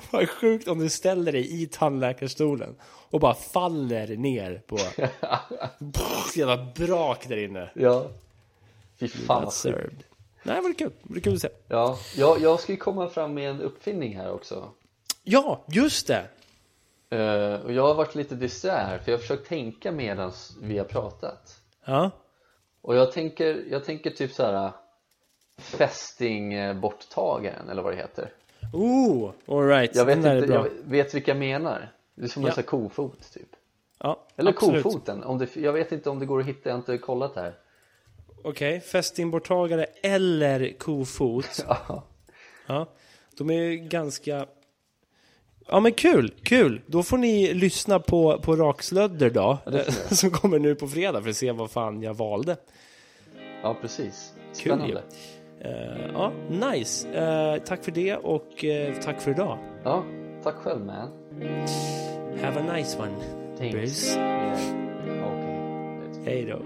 Vad sjukt om du ställer dig i tandläkarstolen och bara faller ner på... Pff, jävla brak där inne. Ja. Fy fan vad sjukt. Nej, det var kul. Det var kul att se. Ja, jag, jag ska ju komma fram med en uppfinning här också. Ja, just det. Eh, och jag har varit lite disträ här för jag har försökt tänka medan vi har pratat. Ja. Och jag tänker, jag tänker typ så här fästingborttagaren eller vad det heter. Oh, alright. Jag vet, Den inte, jag vet vilka jag menar. Det är som en Ja. sån här kofot typ. Ja, Eller absolut. kofoten. Om det, jag vet inte om det går att hitta, jag har inte kollat här. Okej, fästingborttagare eller kofot. Ja. Ja, de är ju ganska... Ja men kul, kul! Då får ni lyssna på, på Rakslödder då, som kommer nu på fredag för att se vad fan jag valde. ja, precis. Kul ju. Spännande. Eh, ja, nice. Eh, tack för det och eh, tack för idag. Ja, tack själv man. Have a nice one, Thanks. Bruce. Yeah. Okej. Hej då.